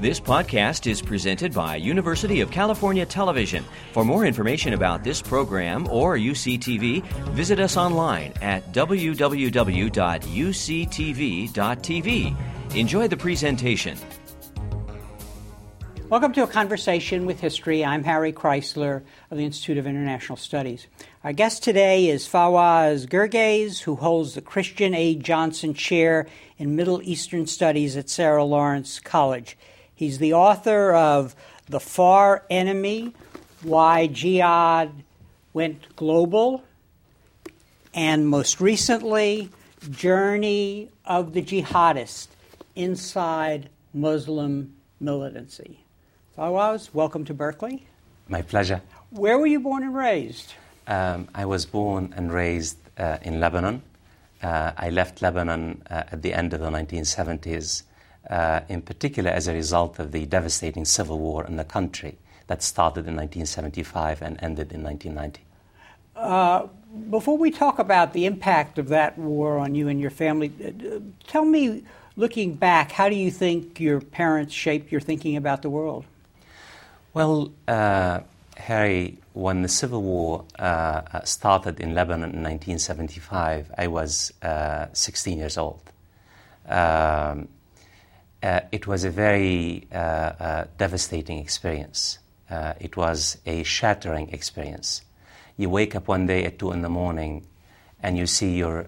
This podcast is presented by University of California Television. For more information about this program or UCTV, visit us online at www.uctv.tv. Enjoy the presentation. Welcome to a conversation with history. I'm Harry Kreisler of the Institute of International Studies. Our guest today is Fawaz Gerges, who holds the Christian A. Johnson Chair in Middle Eastern Studies at Sarah Lawrence College. He's the author of The Far Enemy Why Jihad Went Global, and most recently, Journey of the Jihadist Inside Muslim Militancy. Fawaz, welcome to Berkeley. My pleasure. Where were you born and raised? Um, I was born and raised uh, in Lebanon. Uh, I left Lebanon uh, at the end of the 1970s, uh, in particular as a result of the devastating civil war in the country that started in 1975 and ended in 1990. Uh, before we talk about the impact of that war on you and your family, uh, tell me, looking back, how do you think your parents shaped your thinking about the world? Well, uh, Harry, when the civil war uh, started in Lebanon in 1975, I was uh, 16 years old. Um, uh, it was a very uh, uh, devastating experience. it was a shattering experience. You wake up one day at 2 in the morning and you see your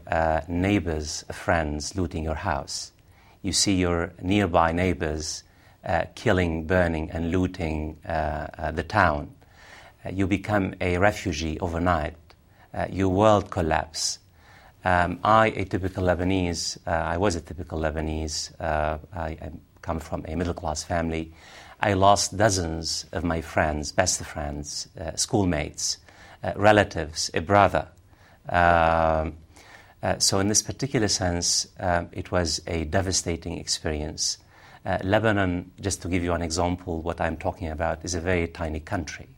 neighbors, friends looting your house. You see your nearby neighbors uh, killing, burning, and looting uh, uh, the town. you become a refugee overnight. your world collapses. Um, I, a typical Lebanese, I was a typical Lebanese. I, I come from a middle class family. I lost dozens of my friends, best friends, uh, schoolmates, uh, relatives, a brother. Uh, so, in this particular sense, um, it was a devastating experience. Uh, Lebanon, just to give you an example, what I'm talking about is a very tiny country.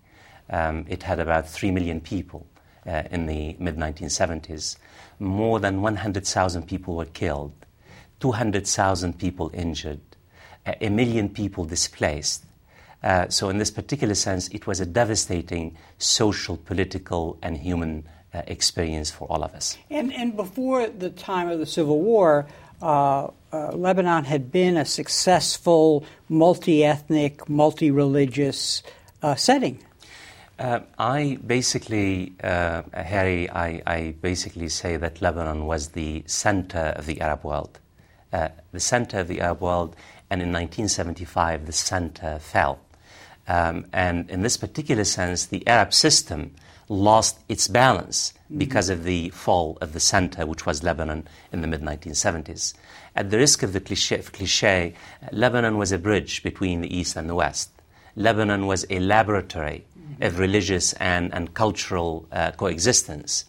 Um, it had about 3 million people uh, in the mid 1970s. More than 100,000 people were killed, 200,000 people injured, a million people displaced. Uh, so, in this particular sense, it was a devastating social, political, and human uh, experience for all of us. And, and before the time of the Civil War, uh, uh, Lebanon had been a successful multi ethnic, multi religious uh, setting. Uh, I basically, uh, Harry, I, I, basically say that Lebanon was the center of the Arab world. Uh, the center of the Arab world, and in 1975, the center fell. Um, and in this particular sense, the Arab system lost its balance because of the fall of the center, which was Lebanon in the mid 1970s. At the risk of the cliche, cliche, Lebanon was a bridge between the East and the West. Lebanon was a laboratory of religious and, and cultural uh, coexistence.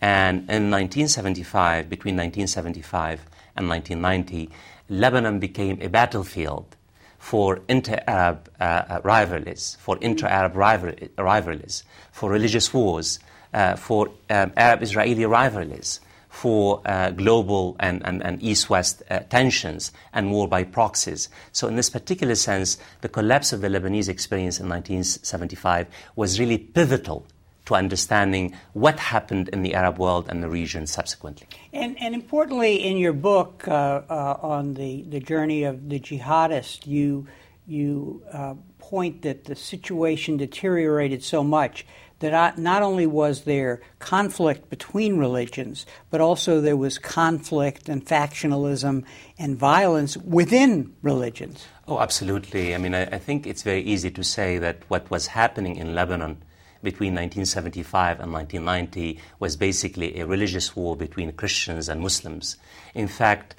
And in 1975, between 1975 and 1990, Lebanon became a battlefield for inter-Arab uh, uh rivalries, for inter-Arab rivalries, for religious wars, uh, for um, Arab-Israeli rivalries, for uh, global and, and, and east-west uh, tensions and war by proxies. So in this particular sense, the collapse of the Lebanese experience in 1975 was really pivotal to understanding what happened in the Arab world and the region subsequently. And, and importantly, in your book uh, uh, on the, the journey of the jihadist, you, you uh, point that the situation deteriorated so much that not only was there conflict between religions, but also there was conflict and factionalism and violence within religions. Oh, absolutely. I mean, I, I, think it's very easy to say that what was happening in Lebanon between 1975 and 1990 was basically a religious war between Christians and Muslims. In fact,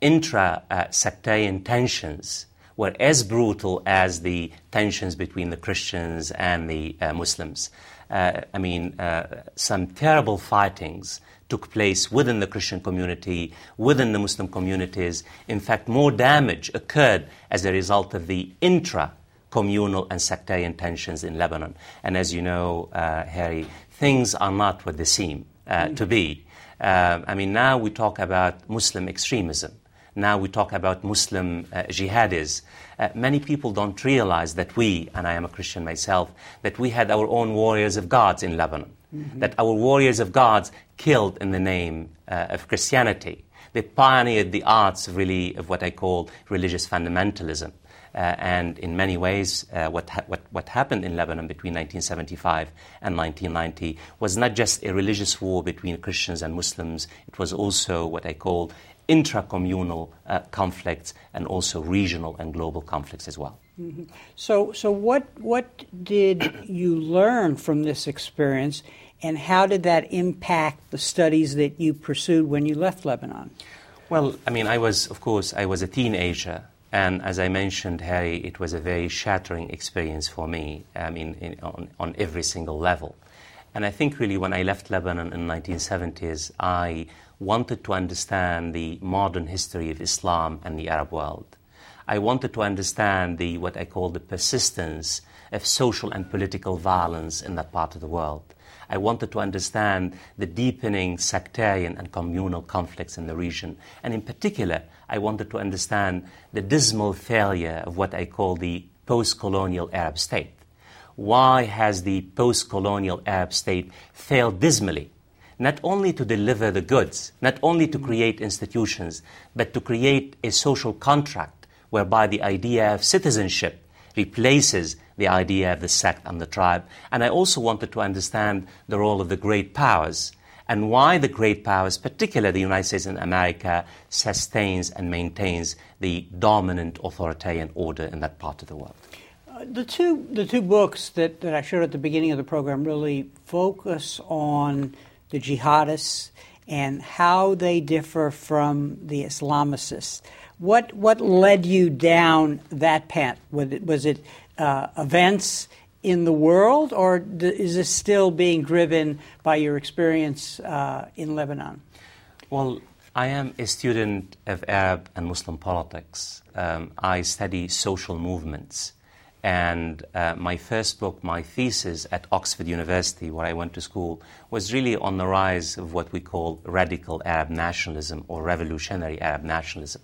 intra sectarian tensions were as brutal as the tensions between the Christians and the uh, Muslims I mean, uh, some terrible fightings took place within the Christian community, within the Muslim communities. In fact, more damage occurred as a result of the intra communal and sectarian tensions in Lebanon. And as you know, uh, Harry, things are not what they seem uh, to be. Uh, I mean, now we talk about Muslim extremism. Now we talk about Muslim uh, jihadis. Uh, many people don't realize that we, and I am a Christian myself, that we had our own warriors of gods in Lebanon. Mm-hmm. That our warriors of gods killed in the name uh, of Christianity. They pioneered the arts, really, of what I call religious fundamentalism. Uh, and in many ways, uh, what, ha- what, what happened in Lebanon between 1975 and 1990 was not just a religious war between Christians and Muslims, it was also what I call intracommunal uh, conflicts and also regional and global conflicts as well. Mm-hmm. So, so what, what did you learn from this experience, and how did that impact the studies that you pursued when you left Lebanon? Well, I mean, I was, of course, I was a teenager and as I mentioned, Harry, it was a very shattering experience for me, I mean, in, on, on every single level. And I think really when I left Lebanon in the 1970s, I wanted to understand the modern history of Islam and the Arab world. I wanted to understand the, what I call the persistence of social and political violence in that part of the world. I wanted to understand the deepening sectarian and communal conflicts in the region. And in particular, I wanted to understand the dismal failure of what I call the post colonial Arab state. Why has the post colonial Arab state failed dismally? Not only to deliver the goods, not only to create institutions, but to create a social contract whereby the idea of citizenship replaces the idea of the sect and the tribe. And I also wanted to understand the role of the great powers and why the great powers, particularly the United States and America, sustains and maintains the dominant authoritarian order in that part of the world. Uh, the two the two books that, that I showed at the beginning of the program really focus on the jihadists and how they differ from the Islamicists. What what led you down that path? Was it, was it uh, events in the world, or is this still being driven by your experience uh, in Lebanon? Well, I am a student of Arab and Muslim politics. Um, I study social movements. And uh, my first book, my thesis at Oxford University, where I went to school, was really on the rise of what we call radical Arab nationalism or revolutionary Arab nationalism.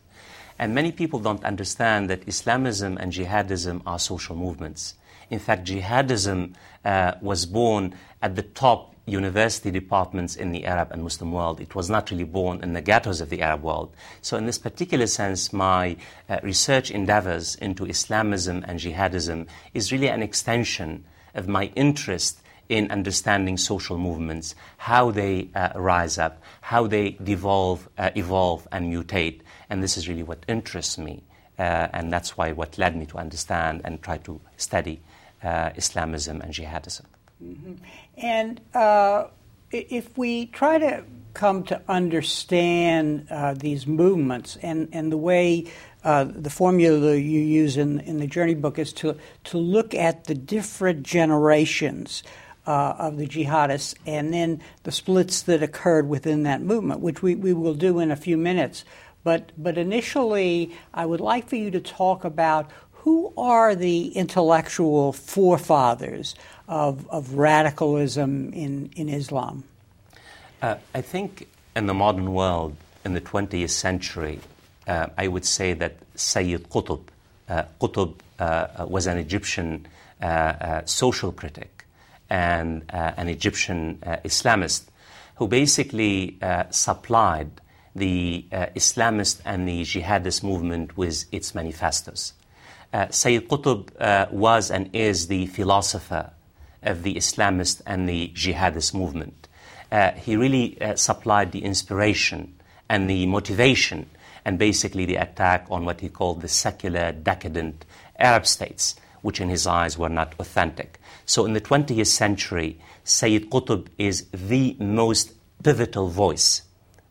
And many people don't understand that Islamism and jihadism are social movements. In fact, jihadism uh, was born at the top university departments in the Arab and Muslim world. It was not really born in the ghettos of the Arab world. So, in this particular sense, my uh, research endeavors into Islamism and jihadism is really an extension of my interest in understanding social movements, how they uh, rise up, how they devolve, uh, evolve and mutate. And this is really what interests me. Uh, and that's why what led me to understand and try to study uh, Islamism and jihadism. Mm-hmm. And uh, if we try to come to understand uh, these movements and, and the way uh, the formula you use in, in the Journey book is to, to look at the different generations uh, of the jihadists and then the splits that occurred within that movement, which we, we will do in a few minutes. But, but initially, I would like for you to talk about who are the intellectual forefathers of, of radicalism in, in Islam? Uh, I think in the modern world, in the 20th century, uh, I would say that Sayyid Qutb, uh, Qutb uh, was an Egyptian uh, uh, social critic and an Egyptian Islamist who basically supplied the Islamist and the jihadist movement with its manifestos. Uh, Sayyid Qutb uh, was and is the philosopher of the Islamist and the jihadist movement. Uh, he really uh, supplied the inspiration and the motivation and basically the attack on what he called the secular, decadent Arab states, which in his eyes were not authentic. So in the 20th century, Sayyid Qutb is the most pivotal voice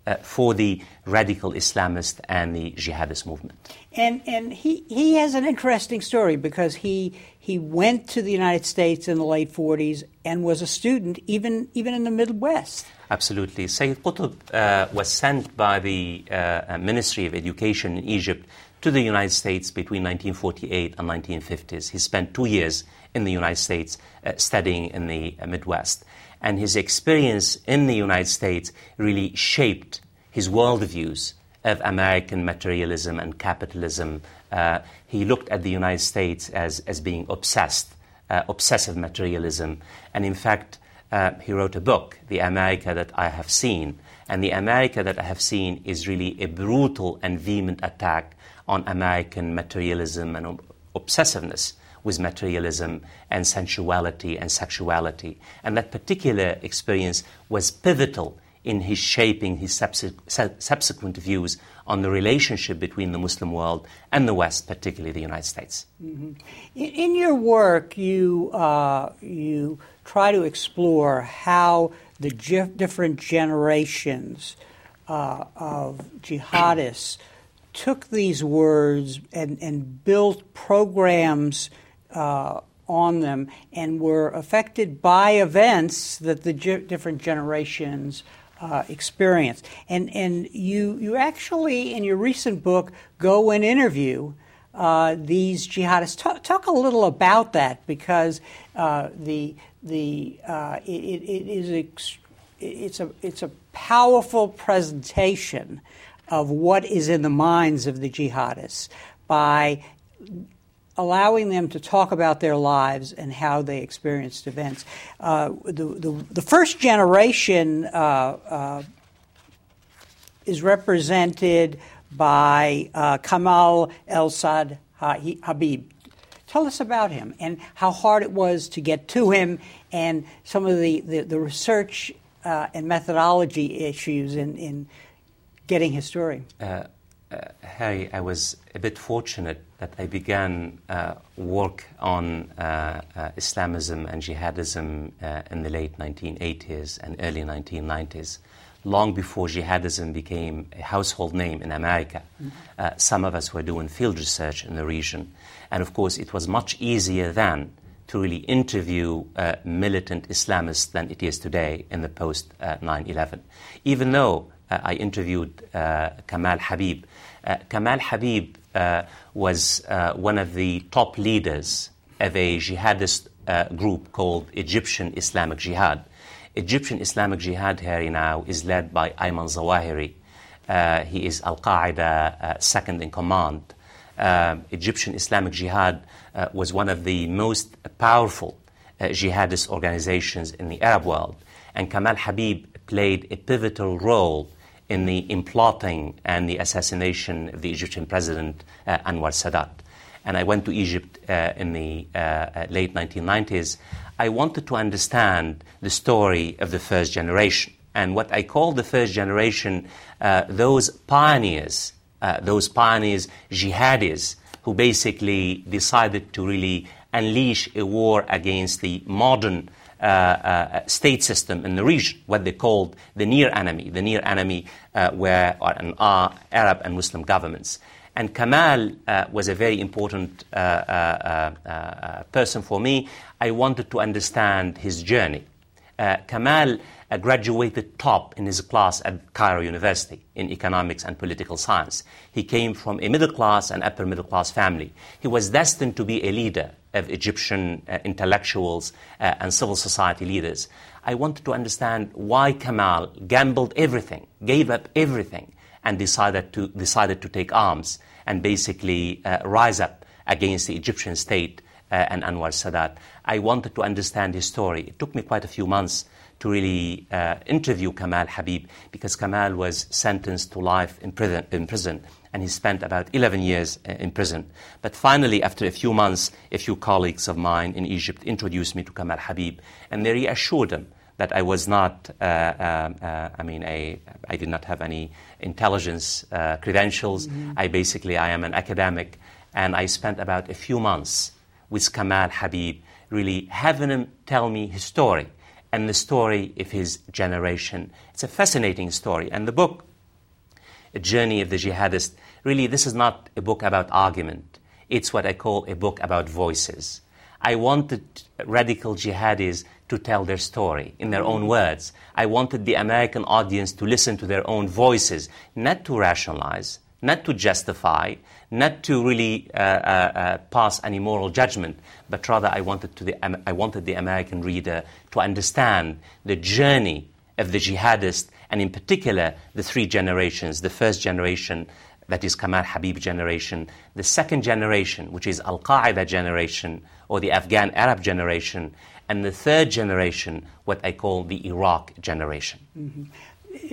uh, for the radical Islamist and the jihadist movement. And and he, he has an interesting story because he he went to the United States in the late 40s and was a student even even in the Midwest. Absolutely. Sayyid Qutb uh, was sent by the uh, Ministry of Education in Egypt to the United States between 1948 and 1950s. He spent two years in the United States uh, studying in the uh, Midwest. And his experience in the United States really shaped his worldviews of American materialism and capitalism. Uh, he looked at the United States as, as being obsessed, uh, obsessive materialism. And in fact, uh, he wrote a book, The America That I Have Seen. And the America that I have seen is really a brutal and vehement attack on American materialism and obsessiveness with materialism and sensuality and sexuality. And that particular experience was pivotal in his shaping his subsequent views on the relationship between the Muslim world and the West, particularly the United States. Mm-hmm. In, your work, you, uh, you try to explore how the different generations uh, of jihadists took these words and, and built programs uh, on them and were affected by events that the ge- different generations uh, experienced. And, and you, you actually, in your recent book, go and interview uh, these jihadists. Talk, talk, a little about that because uh, the, the, uh, it, it is ex- it's, a, it's a powerful presentation of what is in the minds of the jihadists by allowing them to talk about their lives and how they experienced events. Uh, the, the, the, first generation uh, uh, is represented by uh, Kamal El Sad Habib. Tell us about him and how hard it was to get to him and some of the, the, the research uh, and methodology issues in, in getting his story. Uh, Harry, I was a bit fortunate that I began uh, work on uh, uh, Islamism and jihadism uh, in the late 1980s and early 1990s, long before jihadism became a household name in America. Mm-hmm. some of us were doing field research in the region. And of course, it was much easier then to really interview uh, militant Islamists than it is today in the post 9 11. Even though I interviewed Kamal Habib, uh, Kamal Habib uh, was uh, one of the top leaders of a jihadist group called Egyptian Islamic Jihad. Egyptian Islamic Jihad here now is led by Ayman Zawahiri. Uh, he is Al Qaeda uh, second in command. Uh, Egyptian Islamic Jihad was one of the most powerful jihadist organizations in the Arab world. And Kamal Habib played a pivotal role in the implotting and the assassination of the Egyptian president uh, Anwar Sadat. And I went to Egypt uh, in the uh, uh late 1990s. I wanted to understand the story of the first generation. And what I call the first generation, uh, those pioneers, uh, those pioneers, jihadis, who basically decided to really unleash a war against the modern uh, uh, state system in the region, what they called the near enemy. The near enemy uh, were and are Arab and Muslim governments. And Kamal uh, was a very important uh, uh, person for me. I wanted to understand his journey. Kamal graduated top in his class at Cairo University in economics and political science. He came from a middle class and upper middle class family. He was destined to be a leader of Egyptian uh, intellectuals uh, and civil society leaders. I wanted to understand why Kamal gambled everything, gave up everything, and decided to, decided to take arms and basically uh, rise up against the Egyptian state uh, and Anwar Sadat. I wanted to understand his story. It took me quite a few months to really uh, interview Kamal Habib because Kamal was sentenced to life in prison, in prison and he spent about 11 years uh, in prison. But finally, after a few months, a few colleagues of mine in Egypt introduced me to Kamal Habib, and they reassured him that I was not, uh, uh, uh I mean, I did not have any intelligence uh, credentials. Mm-hmm. I basically, I am an academic, and I spent about a few months with Kamal Habib, really having him tell me his story and the story of his generation. It's a fascinating story, and the book journey of the jihadist, really, this is not a book about argument. It's what I call a book about voices. I wanted radical jihadis to tell their story in their own words. I wanted the American audience to listen to their own voices, not to rationalize, not to justify, not to really uh, uh, uh, pass any moral judgment, but rather I wanted, to the, I wanted the American reader to understand the journey of the jihadist and in particular the three generations the first generation, that is Kamal Habib generation, the second generation, which is Al Qaeda generation or the Afghan Arab generation, and the third generation, what I call the Iraq generation. Mm-hmm.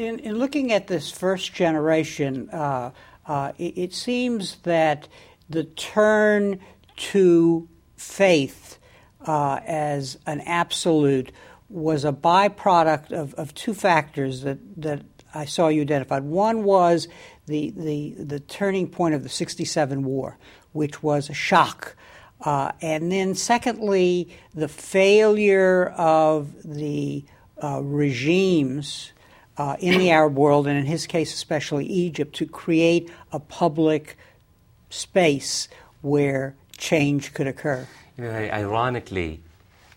In, in, looking at this first generation, uh, uh, it, it, seems that the turn to faith uh, as an absolute was a byproduct of, of two factors that, that I saw you identified. One was the, the, the turning point of the 67 war, which was a shock. Uh, and then, secondly, the failure of the uh, regimes uh, in the Arab world, and in his case, especially Egypt, to create a public space where change could occur. You know, ironically,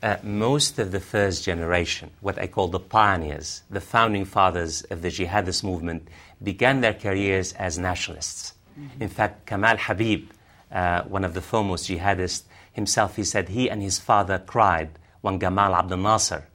uh, most of the first generation, what I call the pioneers, the founding fathers of the jihadist movement, began their careers as nationalists. Mm-hmm. In fact, Kamal Habib, uh, one of the foremost jihadists, himself, he said he and his father cried when Gamal Abdel Nasser,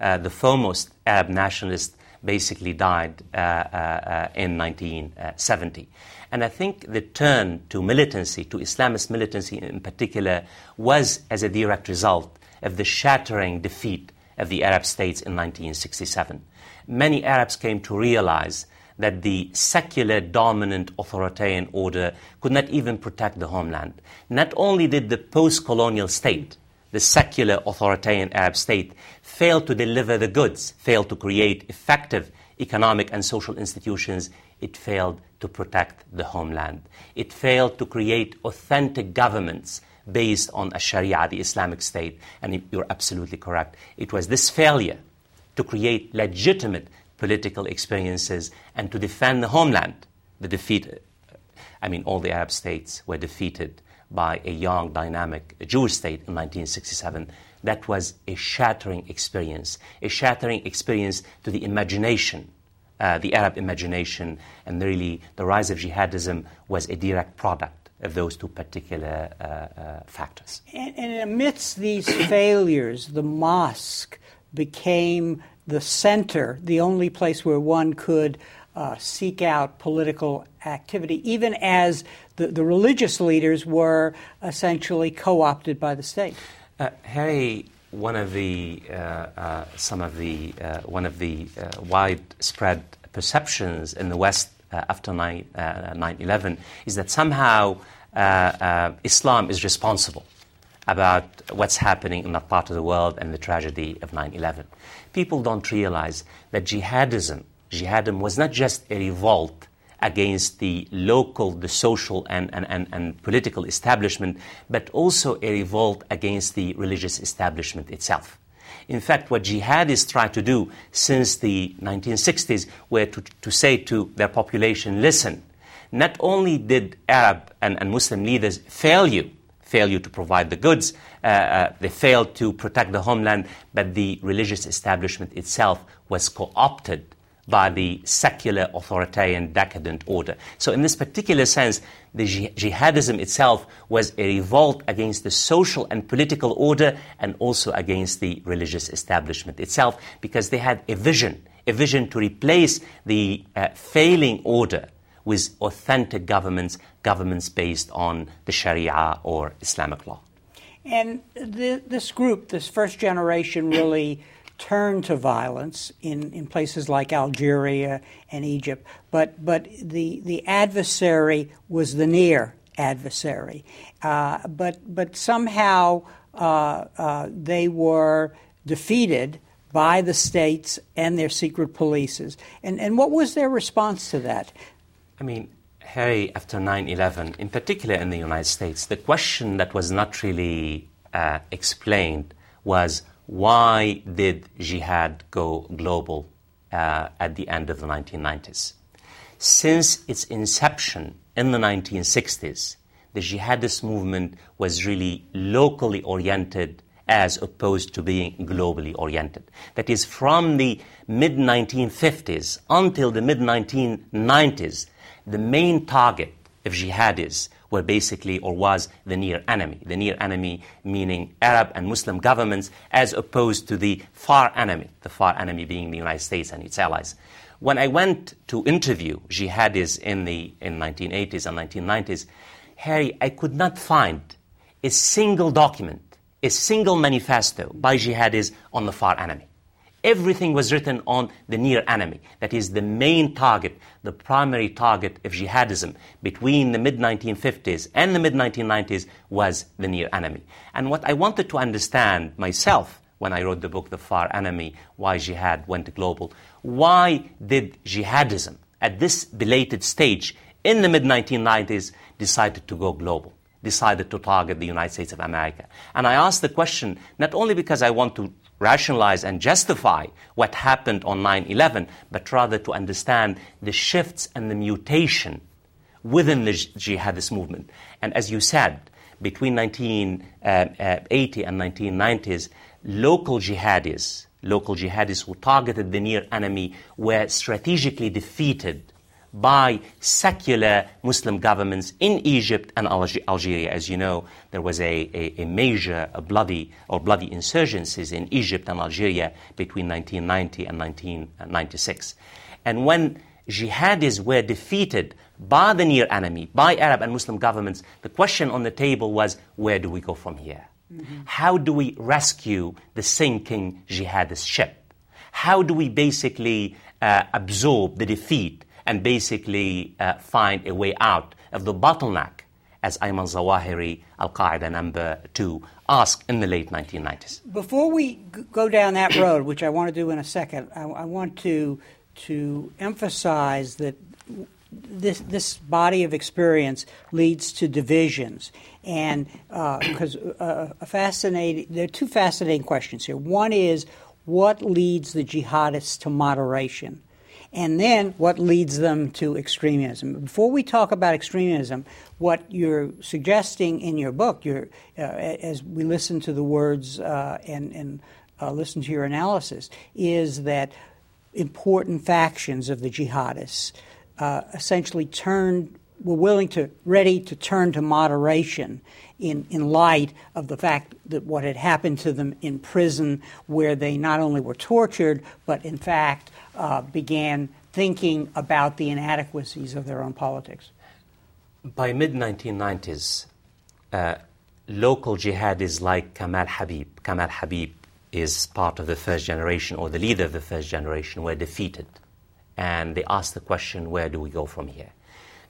uh, the foremost Arab nationalist, basically died uh, uh, in 1970. And I think the turn to militancy, to Islamist militancy in particular, was as a direct result of the shattering defeat of the Arab states in 1967. Many Arabs came to realize that the secular dominant authoritarian order could not even protect the homeland. Not only did the post colonial state, the secular authoritarian Arab state, fail to deliver the goods, fail to create effective economic and social institutions, it failed to protect the homeland. It failed to create authentic governments based on a Sharia, the Islamic State. And you're absolutely correct. It was this failure to create legitimate political experiences and to defend the homeland. The defeat, I mean, all the Arab states were defeated by a young, dynamic Jewish state in 1967. That was a shattering experience, a shattering experience to the imagination uh, the Arab imagination, and really the rise of jihadism was a direct product of those two particular uh, uh, factors. And, and, amidst these failures, the mosque became the center, the only place where one could uh, seek out political activity, even as the, the religious leaders were essentially co opted by the state. Uh, Harry, one of the uh, uh, some of the one of the widespread perceptions in the West uh, after 9 uh, 11 is that somehow uh, Islam is responsible about what's happening in that part of the world and the tragedy of 9 11. People don't realize that jihadism, jihadism was not just a revolt against the local, the social, and, and, and, and, political establishment, but also a revolt against the religious establishment itself. In fact, what jihadists try to do since the 1960s were to, to say to their population, listen, not only did Arab and, and Muslim leaders fail you, fail you to provide the goods, uh, uh, they failed to protect the homeland, but the religious establishment itself was co opted by the secular authoritarian decadent order. So, in this particular sense, the jihadism itself was a revolt against the social and political order and also against the religious establishment itself because they had a vision, a vision to replace the uh, failing order with authentic governments, governments based on the Sharia or Islamic law. And the, this group, this first generation, really turned to violence in, in places like Algeria and Egypt, but, but the, the adversary was the near adversary. Uh, but, but somehow uh, uh, they were defeated by the states and their secret polices. And, and what was their response to that? I mean, Harry, after 9 11, in particular in the United States, the question that was not really uh, explained was why did jihad go global uh, at the end of the 1990s? Since its inception in the 1960s, the jihadist movement was really locally oriented as opposed to being globally oriented. That is, from the mid 1950s until the mid 1990s, the main target of jihadis were basically or was the near enemy. The near enemy meaning Arab and Muslim governments as opposed to the far enemy, the far enemy being the United States and its allies. when I went to interview jihadis in the in 1980s and 1990s, Harry, I could not find a single document, a single manifesto by jihadis on the far enemy. Everything was written on the near enemy. That is the main target, the primary target of jihadism between the mid 1950s and the mid 1990s was the near enemy. And what I wanted to understand myself when I wrote the book, The Far Enemy Why Jihad Went Global, why did jihadism at this belated stage in the mid 1990s decided to go global? Decided to target the United States of America. And I asked the question not only because I want to rationalize and justify what happened on 9 11, but rather to understand the shifts and the mutation within the jihadist movement. And as you said, between 1980 and 1990s, local jihadists, local jihadists who targeted the near enemy, were strategically defeated by secular Muslim governments in Egypt and Algeria. As you know, there was a, a, a, major, a bloody or bloody insurgencies in Egypt and Algeria between 1990 and 1996. And when jihadis were defeated by the near enemy, by Arab and Muslim governments, the question on the table was, where do we go from here? Mm-hmm. How do we rescue the sinking jihadist ship? How do we basically uh, absorb the defeat and basically uh, find a way out of the bottleneck, as Ayman Zawahiri, Al Qaeda number two, asked in the late 1990s. Before we go down that road, which I want to do in a second, I, I want to, to emphasize that this, this body of experience leads to divisions. And because uh, uh, a fascinating, there are two fascinating questions here. One is what leads the jihadists to moderation? And then what leads them to extremism. Before we talk about extremism, what you're suggesting in your book, uh, as we listen to the words uh, and, and uh, listen to your analysis, is that important factions of the jihadists uh, essentially turned were willing to ready to turn to moderation in, in light of the fact that what had happened to them in prison, where they not only were tortured, but in fact uh, began thinking about the inadequacies of their own politics? By mid 1990s, uh, local jihadis like Kamal Habib, Kamal Habib is part of the first generation or the leader of the first generation, were defeated. And they asked the question, where do we go from here?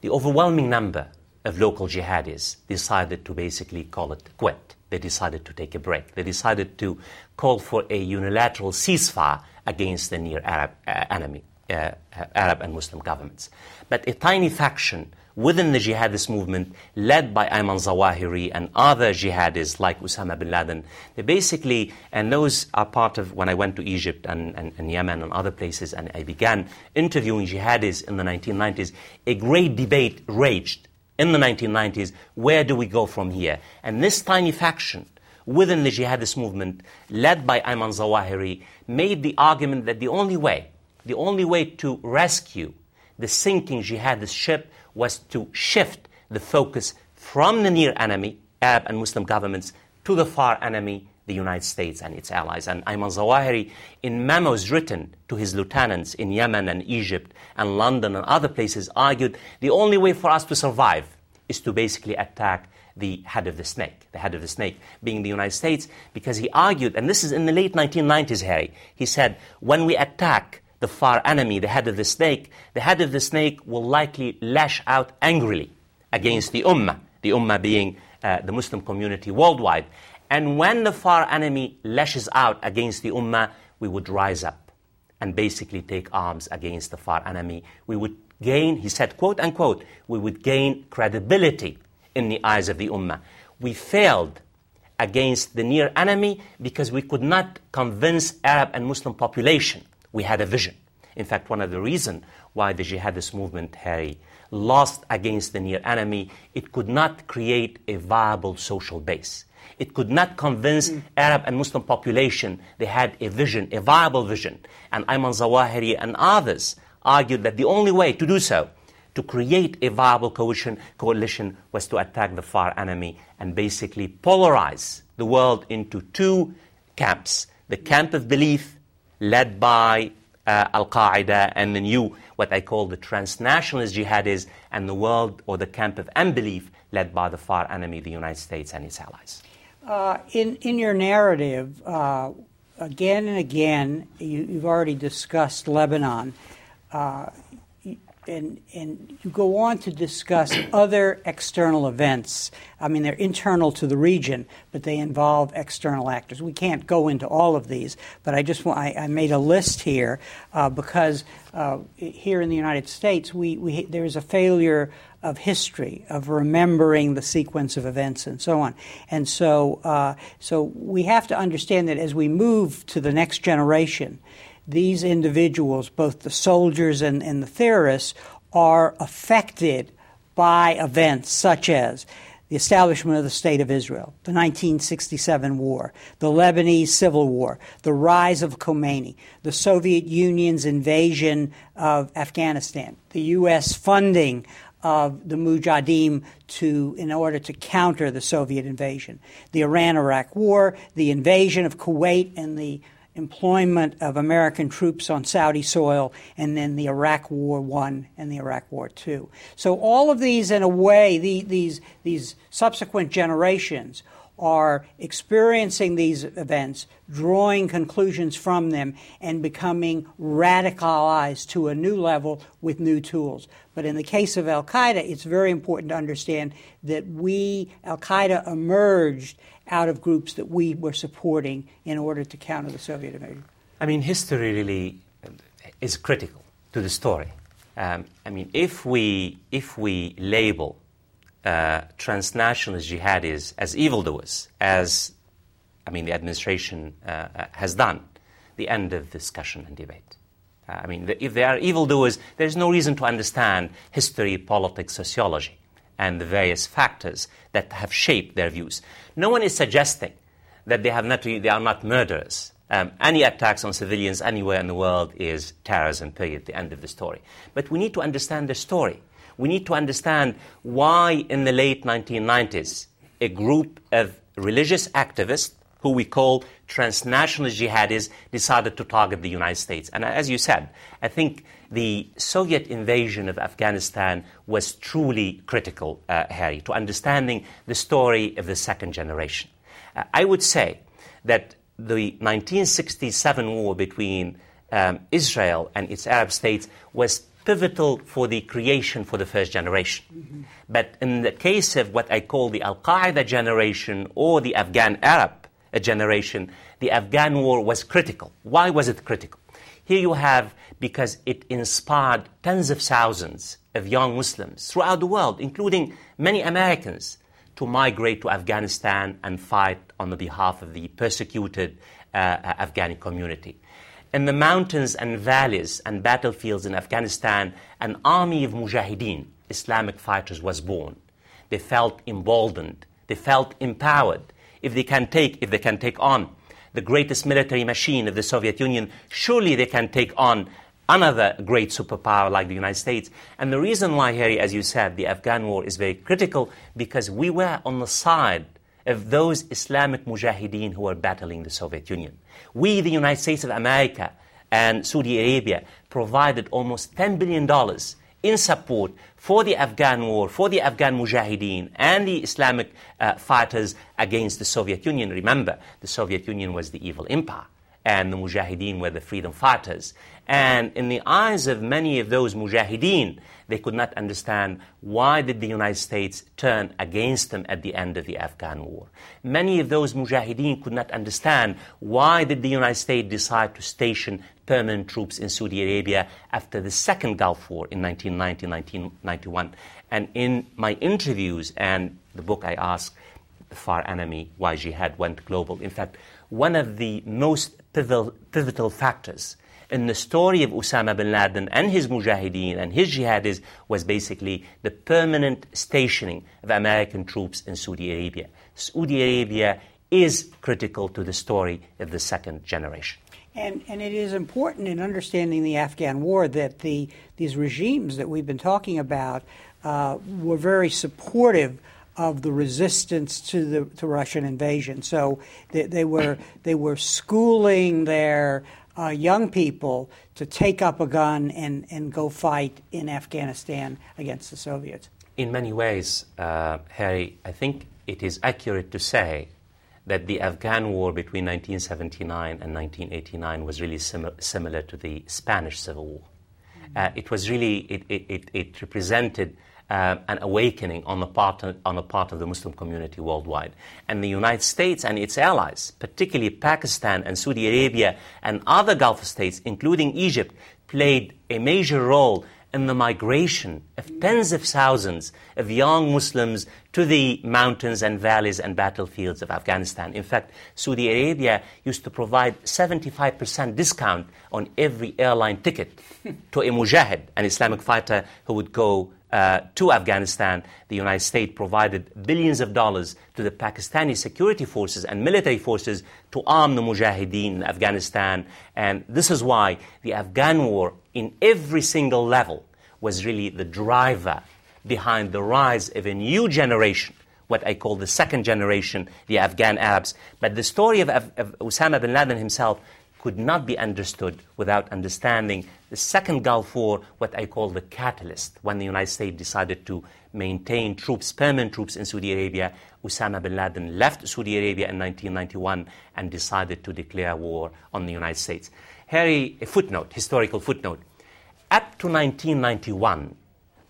The overwhelming number of local jihadis decided to basically call it quit. They decided to take a break. They decided to call for a unilateral ceasefire against the near Arab uh, enemy, uh, Arab and Muslim governments. But a tiny faction within the jihadist movement, led by Ayman Zawahiri and other jihadists like Osama bin Laden, they basically, and those are part of when I went to Egypt and, and, and Yemen and other places, and I began interviewing jihadists in the 1990s, a great debate raged in the 1990s where do we go from here? And this tiny faction within the jihadist movement, led by Ayman Zawahiri, made the argument that the only way, the only way to rescue the sinking jihadist ship was to shift the focus from the near enemy, Arab and Muslim governments, to the far enemy, the United States and its allies. And Ayman Zawahiri, in memos written to his lieutenants in Yemen and Egypt and London and other places, argued the only way for us to survive is to basically attack the head of the snake, the head of the snake being the United States, because he argued, and this is in the late 1990s, Harry, he said, when we attack the far enemy, the head of the snake, the head of the snake will likely lash out angrily against the ummah, the ummah being uh, the Muslim community worldwide. And when the far enemy lashes out against the ummah, we would rise up and basically take arms against the far enemy. We would gain, he said, quote unquote, we would gain credibility in the eyes of the Ummah. We failed against the near enemy because we could not convince Arab and Muslim population. We had a vision. In fact, one of the reasons why the jihadist movement, Harry, lost against the near enemy, it could not create a viable social base. It could not convince mm. Arab and Muslim population they had a vision, a viable vision. And Ayman Zawahiri and others argued that the only way to do so to create a viable coalition, coalition was to attack the far enemy and basically polarize the world into two camps the camp of belief led by uh, Al Qaeda and the new, what I call the transnationalist jihadis, and the world or the camp of unbelief led by the far enemy, the United States and its allies. Uh, in, in your narrative, uh, again and again, you, have already discussed Lebanon. And, and you go on to discuss other external events. I mean, they're internal to the region, but they involve external actors. We can't go into all of these, but I just want, I, I made a list here uh, because uh, here in the United States, we, we, there is a failure of history, of remembering the sequence of events, and so on. And so, uh, so we have to understand that as we move to the next generation, these individuals, both the soldiers and, and the theorists, are affected by events such as the establishment of the State of Israel, the 1967 war, the Lebanese Civil War, the rise of Khomeini, the Soviet Union's invasion of Afghanistan, the U.S. funding of the Mujahideen to, in order to counter the Soviet invasion, the Iran-Iraq War, the invasion of Kuwait, and the employment of American troops on Saudi soil, and then the Iraq War One and the Iraq War Two. So all of these, in a way, the, these these subsequent generations are experiencing these events, drawing conclusions from them, and becoming radicalized to a new level with new tools. But in the case of Al Qaeda, it's very important to understand that we, Al Qaeda, emerged out of groups that we were supporting in order to counter the Soviet invasion? I mean, history really is critical to the story. Um, I mean, if we, if we label uh, transnationalist jihadis as evildoers, as I mean, the administration uh, uh has done, the end of discussion and debate. Uh, I mean, if they are evildoers, there's no reason to understand history, politics, sociology and the various factors that have shaped their views. No one is suggesting that they, have not, they are not murderers. Um, any attacks on civilians anywhere in the world is terrorism, period, the end of the story. But we need to understand the story. We need to understand why, in the late 1990s, a group of religious activists who we call transnational jihadists decided to target the United States. And as you said, I think the Soviet invasion of Afghanistan was truly critical, uh, Harry, to understanding the story of the second generation. Uh, I would say that the 1967 war between um, Israel and its Arab states was pivotal for the creation for the first generation. Mm-hmm. But in the case of what I call the Al Qaeda generation or the Afghan Arab generation, the Afghan war was critical. Why was it critical? Here you have because it inspired tens of thousands of young Muslims throughout the world, including many Americans, to migrate to Afghanistan and fight on the behalf of the persecuted uh, Afghani community. In the mountains and valleys and battlefields in Afghanistan, an army of mujahideen, Islamic fighters, was born. They felt emboldened. They felt empowered. If they can take, if they can take on the greatest military machine of the Soviet Union, surely they can take on another great superpower like the United States. And the reason why, Harry, as you said, the Afghan war is very critical because we were on the side of those Islamic mujahideen who were battling the Soviet Union. We, the United States of America and Saudi Arabia, provided almost $10 billion in support for the Afghan war, for the Afghan mujahideen and the Islamic uh, fighters against the Soviet Union. Remember, the Soviet Union was the evil empire and the mujahideen were the freedom fighters. And in the eyes of many of those mujahideen, they could not understand why did the United States turn against them at the end of the Afghan war. Many of those mujahideen could not understand why did the United States decide to station permanent troops in Saudi Arabia after the second Gulf War in 1990-1991. And in my interviews and the book I asked, The Far Enemy, Why Jihad Went Global, in fact, one of the most pivotal factors in the story of Osama bin Laden and his mujahideen and his jihadis was basically the permanent stationing of American troops in Saudi Arabia. Saudi Arabia is critical to the story of the second generation. And, and it is important in understanding the Afghan war that the, these regimes that we've been talking about uh, were very supportive of the resistance to the to Russian invasion. So they, they were they were schooling their uh, young people to take up a gun and, and go fight in Afghanistan against the Soviets? In many ways, uh, Harry, I think it is accurate to say that the Afghan war between 1979 and 1989 was really sim- similar to the Spanish Civil War. Uh, it was really, it, it, it represented uh, an awakening on the, part of, on the part of the Muslim community worldwide. And the United States and its allies, particularly Pakistan and Saudi Arabia and other Gulf states, including Egypt, played a major role in the migration of tens of thousands of young Muslims to the mountains and valleys and battlefields of Afghanistan. In fact, Saudi Arabia used to provide 75% discount on every airline ticket to a mujahid, an Islamic fighter who would go uh, to Afghanistan, the United States provided billions of dollars to the Pakistani security forces and military forces to arm the mujahideen in Afghanistan. And this is why the Afghan war, in every single level, was really the driver behind the rise of a new generation, what I call the second generation, the Afghan Arabs. But the story of, of, of Osama bin Laden himself could not be understood without understanding the second Gulf War, what I call the catalyst, when the United States decided to maintain troops, permanent troops in Saudi Arabia. Osama bin Laden left Saudi Arabia in 1991 and decided to declare war on the United States. Harry, a footnote, historical footnote. Up to 1991,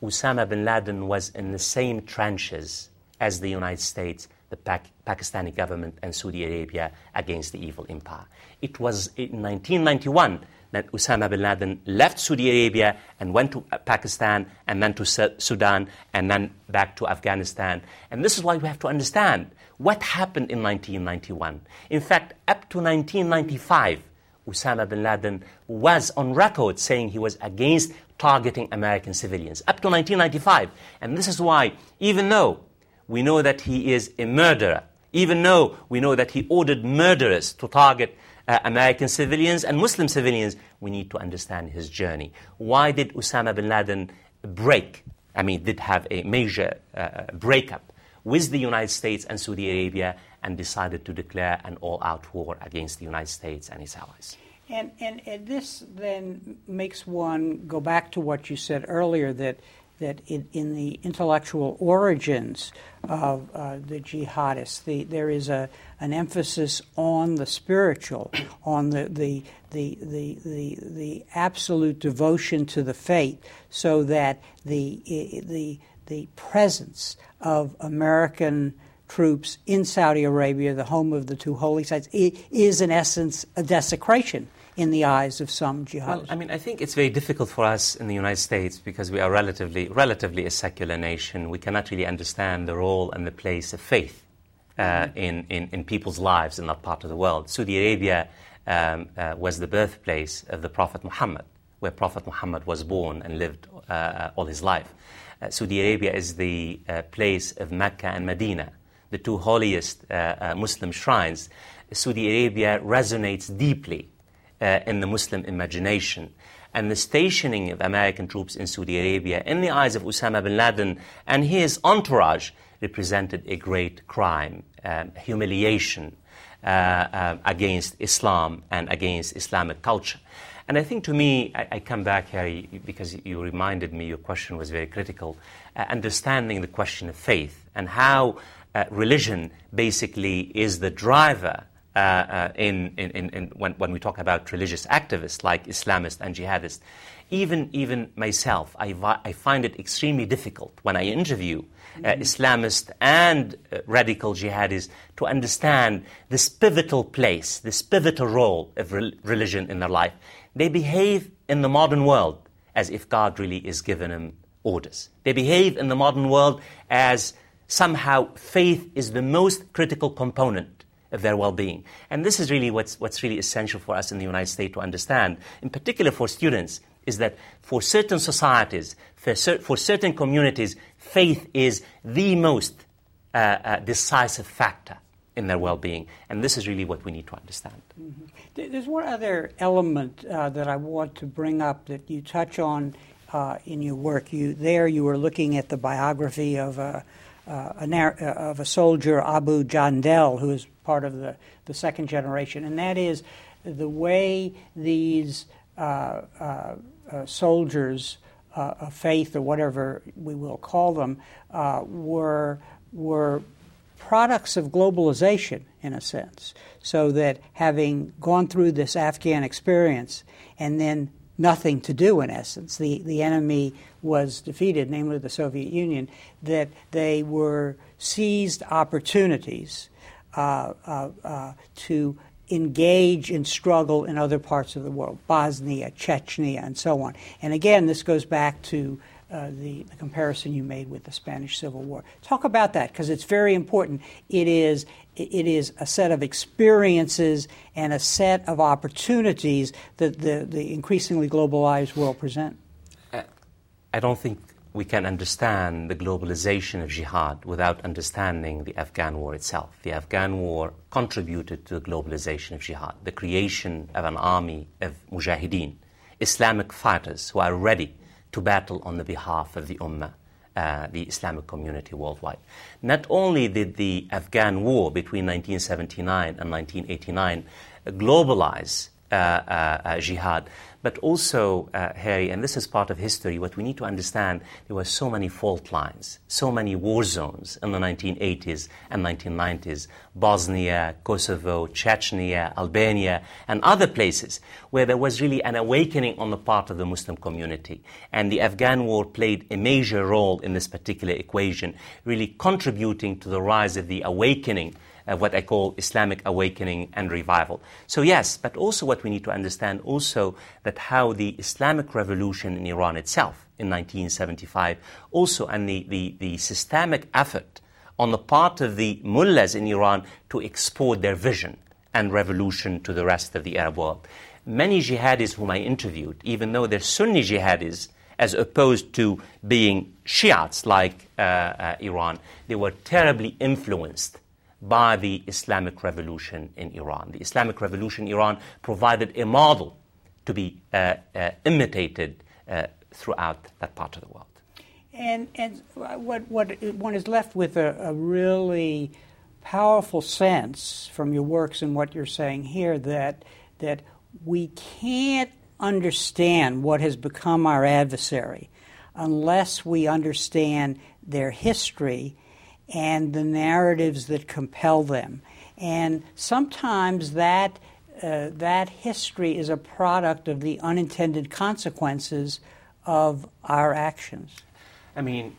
Osama bin Laden was in the same trenches as the United States the Pac- Pakistani government and Saudi Arabia against the evil empire. It was in 1991 that Osama bin Laden left Saudi Arabia and went to uh, Pakistan and then to Sudan and then back to Afghanistan. And this is why we have to understand what happened in 1991. In fact, up to 1995, Osama bin Laden was on record saying he was against targeting American civilians, up to 1995. And this is why, even though we know that he is a murderer, even though we know that he ordered murderers to target uh, American civilians and Muslim civilians, we need to understand his journey. Why did Osama bin Laden break? I mean, did have a major uh, breakup with the United States and Saudi Arabia and decided to declare an all out war against the United States and its allies. And, and, and, this then makes one go back to what you said earlier that that in, in the intellectual origins of uh, the jihadists, the, there is a, an emphasis on the spiritual, on the, the, the, the, the, the absolute devotion to the faith, so that the, the, the presence of American troops in Saudi Arabia, the home of the two holy sites, is in essence a desecration in the eyes of some jihadists? Well, I mean, I think it's very difficult for us in the United States because we are relatively, relatively a secular nation. We cannot really understand the role and the place of faith uh, mm-hmm. in, in, in, people's lives in that part of the world. Saudi Arabia um, uh, was the birthplace of the Prophet Muhammad, where Prophet Muhammad was born and lived uh, all his life. Uh, Saudi Arabia is the uh, place of Mecca and Medina, the two holiest uh, Muslim shrines. Saudi Arabia resonates deeply uh, in the Muslim imagination. And the stationing of American troops in Saudi Arabia, in the eyes of Osama bin Laden and his entourage, represented a great crime, um, humiliation uh, uh, against Islam and against Islamic culture. And I think to me, I, I, come back, Harry, because you reminded me your question was very critical, uh, understanding the question of faith and how uh, religion basically is the driver in, in, in, when, when we talk about religious activists like Islamists and jihadists. Even, even myself, I, I find it extremely difficult when I interview uh, mm-hmm. Islamists and uh, radical jihadists to understand this pivotal place, this pivotal role of re- religion in their life. They behave in the modern world as if God really is giving them orders. They behave in the modern world as somehow faith is the most critical component of their well-being. And this is really what's, what's really essential for us in the United States to understand, in particular for students, is that for certain societies, for, cer- for certain communities, faith is the most uh, uh, decisive factor in their well-being. And this is really what we need to understand. Mm-hmm. There's one other element uh, that I want to bring up that you touch on uh, in your work. You there you were looking at the biography of a, uh, a uh, of a soldier, Abu Jandal, who is part of the, the second generation, and that is the way these uh, uh, uh soldiers of faith or whatever we will call them were were products of globalization in a sense. So that having gone through this Afghan experience and then nothing to do in essence, the, the enemy was defeated, namely the Soviet Union, that they were seized opportunities uh, uh, uh, to engage in struggle in other parts of the world, Bosnia, Chechnya, and so on. And again, this goes back to uh, the, the, comparison you made with the Spanish Civil War. Talk about that because it's very important. It is it is a set of experiences and a set of opportunities that the, the increasingly globalized world present. I don't think we can understand the globalization of jihad without understanding the Afghan war itself. The Afghan war contributed to the globalization of jihad, the creation of an army of mujahideen, Islamic fighters who are ready to battle on the behalf of the Ummah, uh, the Islamic community worldwide. Not only did the Afghan war between 1979 and 1989 globalize Uh, uh, uh, jihad, but also, uh, Harry, and this is part of history, what we need to understand, there were so many fault lines, so many war zones in the 1980s and 1990s, Bosnia, Kosovo, Chechnya, Albania, and other places where there was really an awakening on the part of the Muslim community. And the Afghan war played a major role in this particular equation, really contributing to the rise of the awakening uh, what I call Islamic awakening and revival. So yes, but also what we need to understand also that how the Islamic revolution in Iran itself in 1975 also and the, the, the systemic effort on the part of the mullahs in Iran to export their vision and revolution to the rest of the Arab world. Many jihadis whom I interviewed, even though they're Sunni jihadis, as opposed to being Shiites like uh, uh, Iran, they were terribly influenced by the Islamic Revolution in Iran. The Islamic Revolution in Iran provided a model to be uh, uh, imitated uh, throughout that part of the world. And, and what, what one is left with a, a really powerful sense from your works and what you're saying here that, that we can't understand what has become our adversary unless we understand their history and the narratives that compel them. And sometimes that, uh, that history is a product of the unintended consequences of our actions. I mean,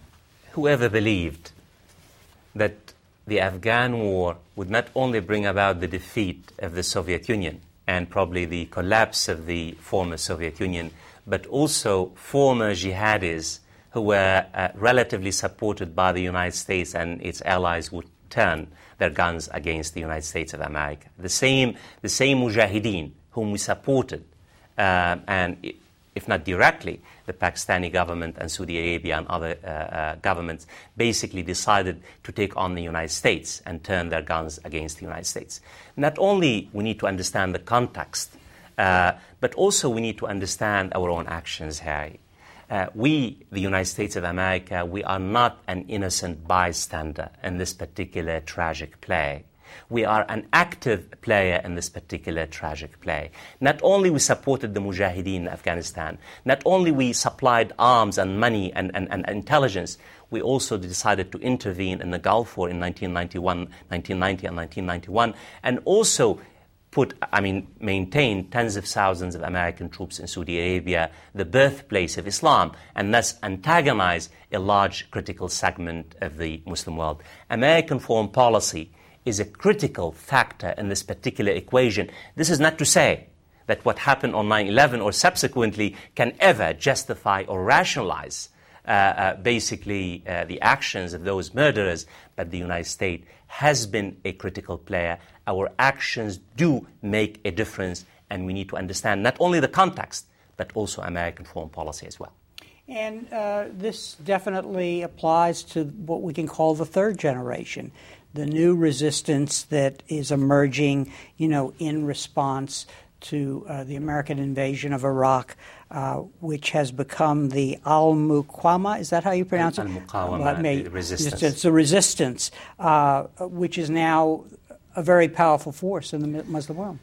whoever believed that the Afghan war would not only bring about the defeat of the Soviet Union and probably the collapse of the former Soviet Union, but also former jihadis who were uh, relatively supported by the United States and its allies would turn their guns against the United States of America. The same, the same mujahideen whom we supported, uh, and if not directly, the Pakistani government and Saudi Arabia and other uh, uh, governments basically decided to take on the United States and turn their guns against the United States. Not only we need to understand the context, uh, but also we need to understand our own actions, Harry. Uh, we, the United States of America, we are not an innocent bystander in this particular tragic play. We are an active player in this particular tragic play. Not only we supported the Mujahideen in Afghanistan, not only we supplied arms and money and, and, and intelligence, we also decided to intervene in the Gulf War in 1991, 1990 and 1991, and also put, I mean, maintain tens of thousands of American troops in Saudi Arabia, the birthplace of Islam, and thus antagonize a large critical segment of the Muslim world. American foreign policy is a critical factor in this particular equation. This is not to say that what happened on 9 11 or subsequently can ever justify or rationalize uh, uh, basically uh, the actions of those murderers, but the United States has been a critical player. Our actions do make a difference, and we need to understand not only the context, but also American foreign policy as well. And uh, this definitely applies to what we can call the third generation, the new resistance that is emerging, you know, in response to uh, the American invasion of Iraq, uh, which has become the Al Muqawma. Is that how you pronounce it? Al Muqawma, resistance. It's a resistance, uh, which is now a very powerful force in the Muslim world.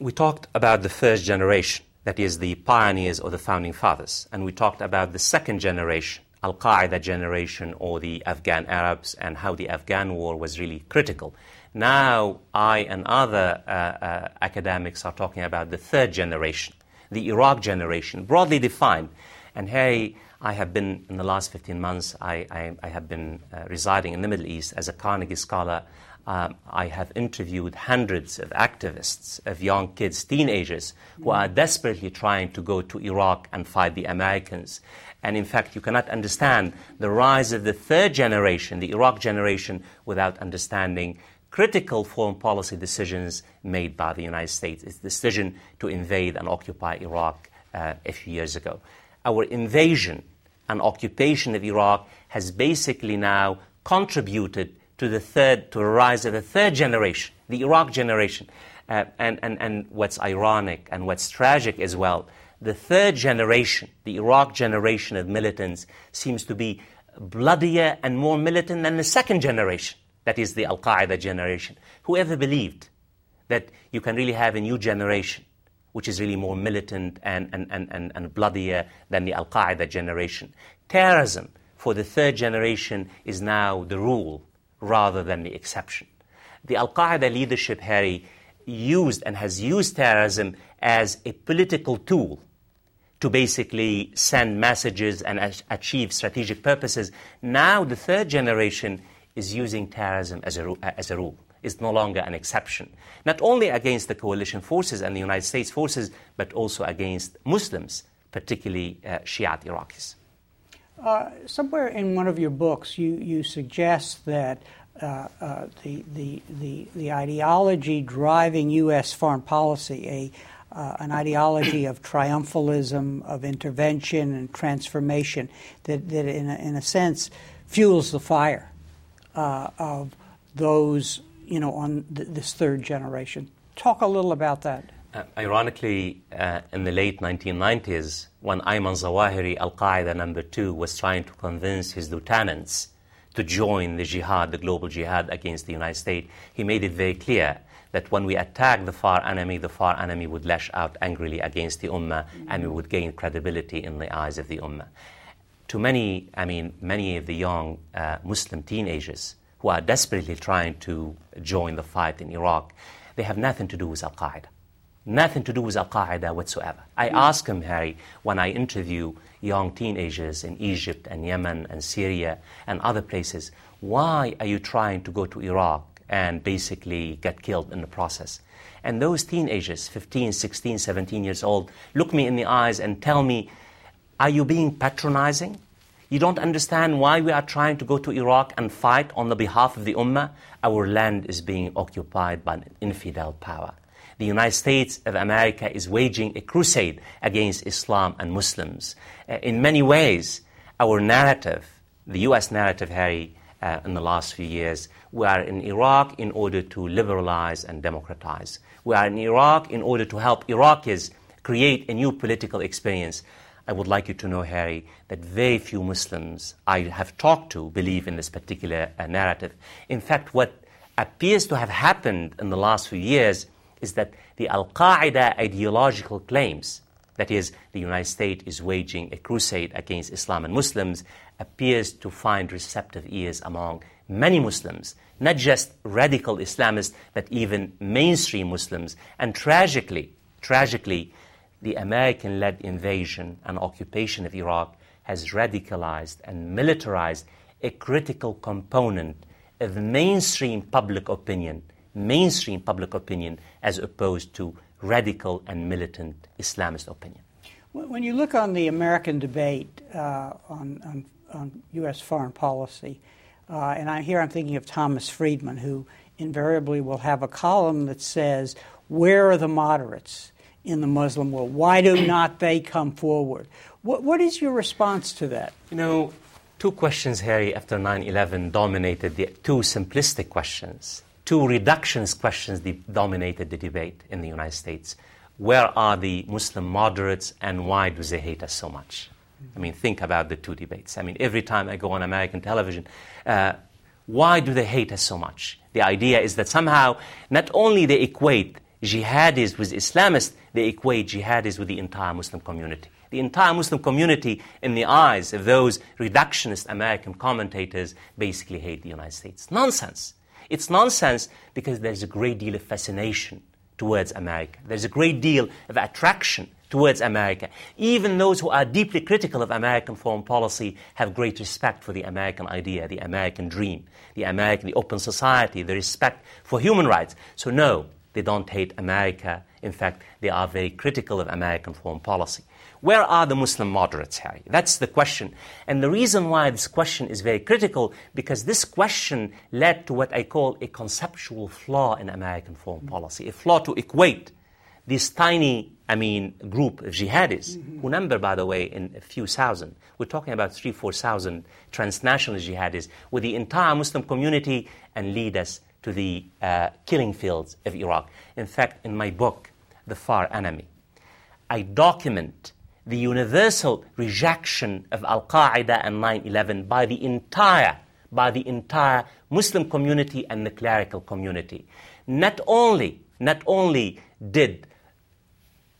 we talked about the first generation, that is, the pioneers or the founding fathers, and we talked about the second generation, Al Qaeda generation or the Afghan Arabs, and how the Afghan war was really critical. Now, I and other uh, uh, academics are talking about the third generation, the Iraq generation, broadly defined. And hey, I have been, in the last 15 months, I, I, I have been uh, residing in the Middle East as a Carnegie Scholar. Um, I have interviewed hundreds of activists, of young kids, teenagers, who are desperately trying to go to Iraq and fight the Americans. And in fact, you cannot understand the rise of the third generation, the Iraq generation, without understanding critical foreign policy decisions made by the United States. Its decision to invade and occupy Iraq uh, a few years ago. Our invasion and occupation of Iraq has basically now contributed to the third, to the rise of the third generation, the Iraq generation. Uh, and, and, and what's ironic and what's tragic as well, the third generation, the Iraq generation of militants, seems to be bloodier and more militant than the second generation, that is the Al Qaeda generation. Whoever believed that you can really have a new generation which is really more militant and, and, and, and, and bloodier than the Al Qaeda generation. Terrorism for the third generation is now the rule rather than the exception. The Al Qaeda leadership, Harry, used and has used terrorism as a political tool to basically send messages and achieve strategic purposes. Now, the third generation is using terrorism as a, as a rule is no longer an exception, not only against the coalition forces and the United States forces, but also against Muslims, particularly uh, Shiite Iraqis. Uh, somewhere in one of your books, you, you suggest that uh, uh the, the, the, the ideology driving U.S. foreign policy, a, uh, an ideology of triumphalism, of intervention and transformation, that, that in, a, in a sense fuels the fire uh, of those you know, on th- this third generation. Talk a little about that. Uh, ironically, uh, in the late 1990s, when Ayman Zawahiri, Al Qaeda number two, was trying to convince his lieutenants to join the jihad, the global jihad against the United States, he made it very clear that when we attack the far enemy, the far enemy would lash out angrily against the Ummah and we would gain credibility in the eyes of the Ummah. To many, I mean, many of the young uh, Muslim teenagers, who are desperately trying to join the fight in Iraq, they have nothing to do with Al Qaeda. Nothing to do with Al Qaeda whatsoever. I mm. ask him, Harry, when I interview young teenagers in Egypt and Yemen and Syria and other places, why are you trying to go to Iraq and basically get killed in the process? And those teenagers, 15, 16, 17 years old, look me in the eyes and tell me, Are you being patronizing? You don't understand why we are trying to go to Iraq and fight on the behalf of the Ummah. Our land is being occupied by an infidel power. The United States of America is waging a crusade against Islam and Muslims. Uh, in many ways, our narrative, the US narrative, Harry, uh, in the last few years, we are in Iraq in order to liberalize and democratize. We are in Iraq in order to help Iraqis create a new political experience. I would like you to know, Harry, that very few Muslims I have talked to believe in this particular uh, narrative. In fact, what appears to have happened in the last few years is that the Al Qaeda ideological claims, that is, the United States is waging a crusade against Islam and Muslims, appears to find receptive ears among many Muslims, not just radical Islamists, but even mainstream Muslims. And tragically, tragically, the American led invasion and occupation of Iraq has radicalized and militarized a critical component of mainstream public opinion, mainstream public opinion, as opposed to radical and militant Islamist opinion. When you look on the American debate uh, on, on, on, U.S. foreign policy, uh, and I, here I'm thinking of Thomas Friedman, who invariably will have a column that says, Where are the moderates? In the Muslim world? Why do not they come forward? What, what is your response to that? You know, two questions, Harry, after 9 11 dominated the two simplistic questions. Two reductionist questions dominated the debate in the United States. Where are the Muslim moderates and why do they hate us so much? I mean, think about the two debates. I mean, every time I go on American television, uh, why do they hate us so much? The idea is that somehow not only they equate jihadis with Islamists, they equate jihadis with the entire Muslim community. The entire Muslim community, in the eyes of those reductionist American commentators, basically hate the United States. Nonsense. It's nonsense because there's a great deal of fascination towards America. There's a great deal of attraction towards America. Even those who are deeply critical of American foreign policy have great respect for the American idea, the American dream, the American, the open society, the respect for human rights. So, no, they don't hate America. In fact, they are very critical of American foreign policy. Where are the Muslim moderates, Harry? That's the question. And the reason why this question is very critical, because this question led to what I call a conceptual flaw in American foreign policy, a flaw to equate this tiny, I mean, group of jihadis, mm-hmm. who number, by the way, in a few thousand. We're talking about three, four thousand transnational jihadis, with the entire Muslim community and lead us to the uh, killing fields of Iraq. In fact, in my book, The Far Enemy, I document the universal rejection of Al Qaeda and 9 11 by the entire by the entire Muslim community and the clerical community. Not only, not only did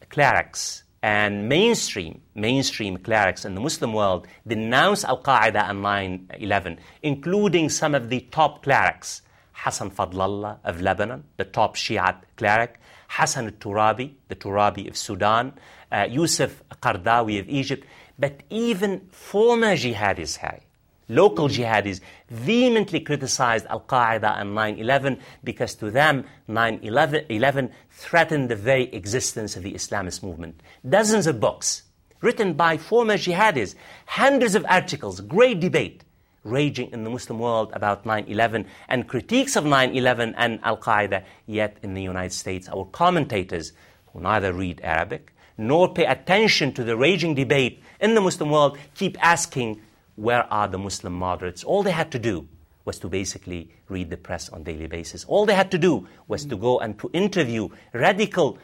clerics and mainstream, mainstream clerics in the Muslim world denounce Al Qaeda and 9 11, including some of the top clerics Hassan Fadlallah of Lebanon, the top Shiite cleric, Hassan al-Turabi, the Turabi of Sudan, uh, Yusuf Qardawi of Egypt, but even former jihadists Harry, local jihadis, vehemently criticized Al Qaeda and 9 11 because to them 9 11 threatened the very existence of the Islamist movement. Dozens of books written by former jihadis, hundreds of articles, great debate raging in the Muslim world about 9 11 and critiques of 9 11 and Al Qaeda, yet in the United States, our commentators, who neither read Arabic nor pay attention to the raging debate in the Muslim world, keep asking, where are the Muslim moderates? All they had to do was to basically read the press on daily basis. All they had to do was to go and to interview radical,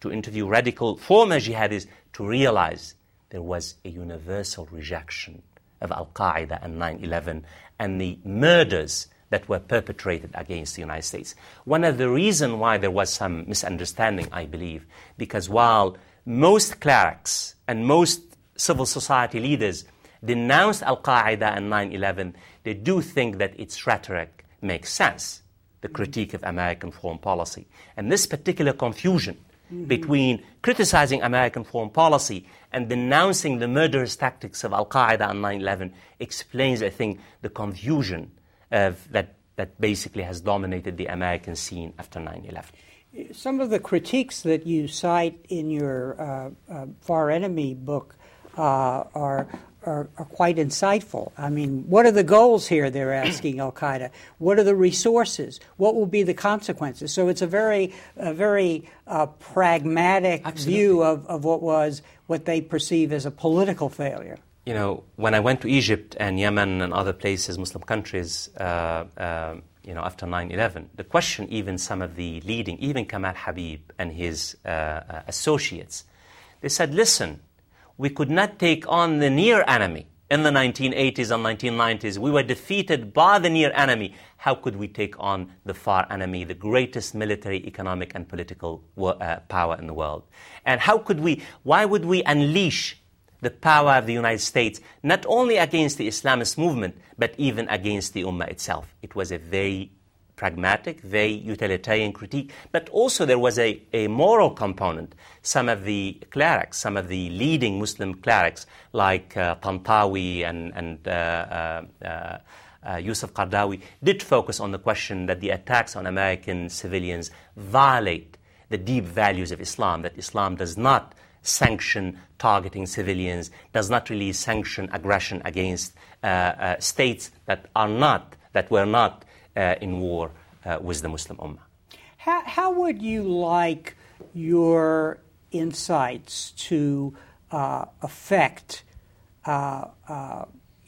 to interview radical former jihadists to realize there was a universal rejection of Al Qaeda and 9 11 and the murders that were perpetrated against the United States. One of the reasons why there was some misunderstanding, I believe, because while most clerics and most civil society leaders denounced Al Qaeda and 9 11, they do think that its rhetoric makes sense, the critique of American foreign policy. And this particular confusion mm-hmm. between criticizing American foreign policy and denouncing the murderous tactics of Al Qaeda on 9 11 explains, I think, the confusion of that, that basically has dominated the American scene after 9 11. Some of the critiques that you cite in your uh, uh, Far Enemy book uh, are are, are, quite insightful. I mean, what are the goals here? They're asking Al Qaeda. What are the resources? What will be the consequences? So it's a very, a very uh, pragmatic Absolutely. view of, of what was what they perceive as a political failure. You know, when I went to Egypt and Yemen and other places, Muslim countries, uh, uh, you know, after 9/11, the question even some of the leading, even Kamal Habib and his uh, uh, associates, they said, "Listen." We could not take on the near enemy. In the 1980s and 1990s, we were defeated by the near enemy. How could we take on the far enemy, the greatest military, economic, and political uh, power in the world? And how could we, why would we unleash the power of the United States, not only against the Islamist movement, but even against the Ummah itself? It was a very pragmatic, very utilitarian critique, but also there was a, a moral component. Some of the clerics, some of the leading Muslim clerics, like uh, Tantawi and, and uh, uh, uh, Yusuf Qardawi, did focus on the question that the attacks on American civilians violate the deep values of Islam, that Islam does not sanction targeting civilians, does not really sanction aggression against uh, uh, states that are not, that were not uh, in war uh, with the Muslim Ummah. How, how would you like your insights to uh, affect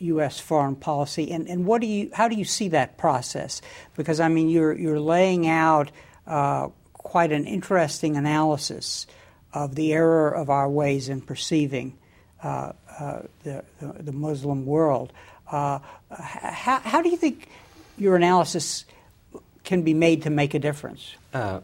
U.S. foreign policy, and, and what do you, how do you see that process? Because I mean, you're you're laying out uh, quite an interesting analysis of the error of our ways in perceiving uh, uh, the, the, the Muslim world. how, how do you think your analysis can be made to make a difference? Uh,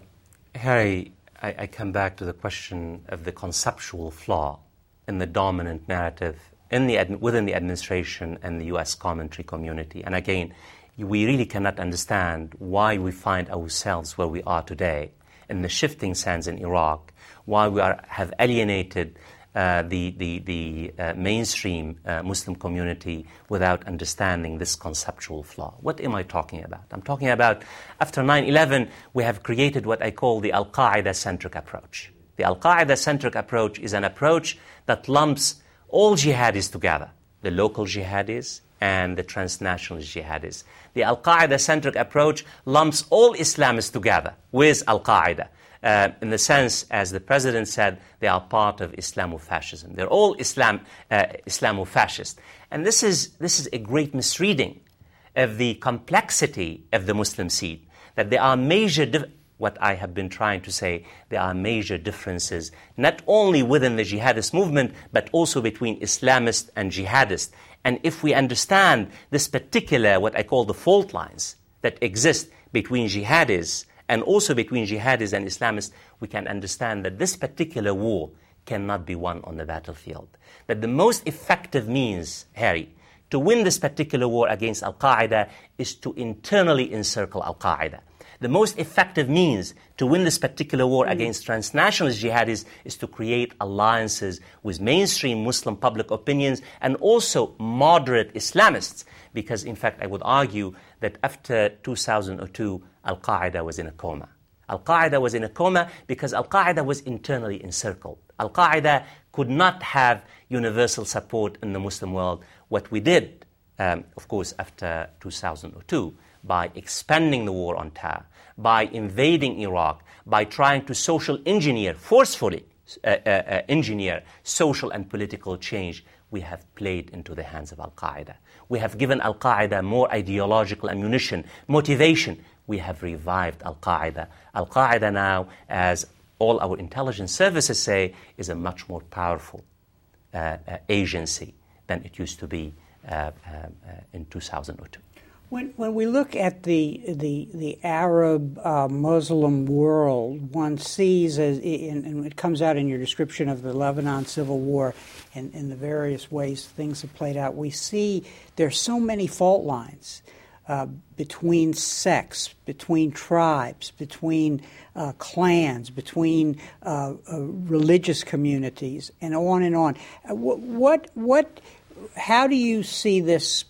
Harry, I, I come back to the question of the conceptual flaw in the dominant narrative in the, within the administration and the U.S. commentary community. And again, we really cannot understand why we find ourselves where we are today in the shifting sands in Iraq, why we are, have alienated uh, the, the, the uh, mainstream uh, Muslim community without understanding this conceptual flaw. What am I talking about? I'm talking about after 9 11, we have created what I call the Al Qaeda centric approach. The Al Qaeda centric approach is an approach that lumps all jihadis together the local jihadis and the transnational jihadis. The Al Qaeda centric approach lumps all Islamists together with Al Qaeda. Uh, in the sense, as the president said, they are part of Islamofascism. They're all Islam, uh, Islamofascist. And this is, this is a great misreading of the complexity of the Muslim seed, that there are major, dif- what I have been trying to say, there are major differences, not only within the jihadist movement, but also between Islamist and jihadist. And if we understand this particular, what I call the fault lines that exist between jihadis and also between jihadis and Islamists, we can understand that this particular war cannot be won on the battlefield. That the most effective means, Harry, to win this particular war against Al Qaeda is to internally encircle Al Qaeda. The most effective means to win this particular war mm. against transnationalist jihadists is to create alliances with mainstream Muslim public opinions and also moderate Islamists. Because, in fact, I would argue that after 2002, Al Qaeda was in a coma. Al Qaeda was in a coma because Al Qaeda was internally encircled. Al Qaeda could not have universal support in the Muslim world. What we did, um, of course, after 2002, by expanding the war on terror, by invading Iraq, by trying to social engineer, forcefully uh, uh, uh, engineer social and political change, we have played into the hands of Al Qaeda. We have given Al Qaeda more ideological ammunition, motivation we have revived Al Qaeda. Al Qaeda now, as all our intelligence services say, is a much more powerful uh, uh, agency than it used to be uh, uh, uh in 2002. When, when we look at the the, the Arab uh, Muslim world, one sees, as, and it comes out in your description of the Lebanon civil war and, and the various ways things have played out, we see there's so many fault lines uh, between sects, between tribes, between uh, clans, between uh, uh religious communities, and on and on. Uh, what, what, how do you see this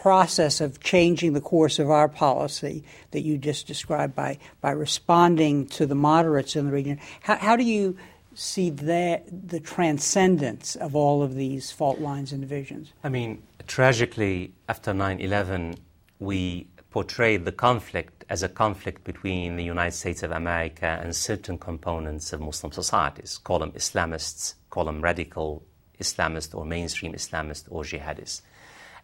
process of changing the course of our policy that you just described by, by responding to the moderates in the region? How, how do you see the transcendence of all of these fault lines and divisions? I mean, tragically, after 9 11, we portrayed the conflict as a conflict between the United States of America and certain components of Muslim societies. Call them Islamists, call them radical Islamists or mainstream Islamists or jihadists.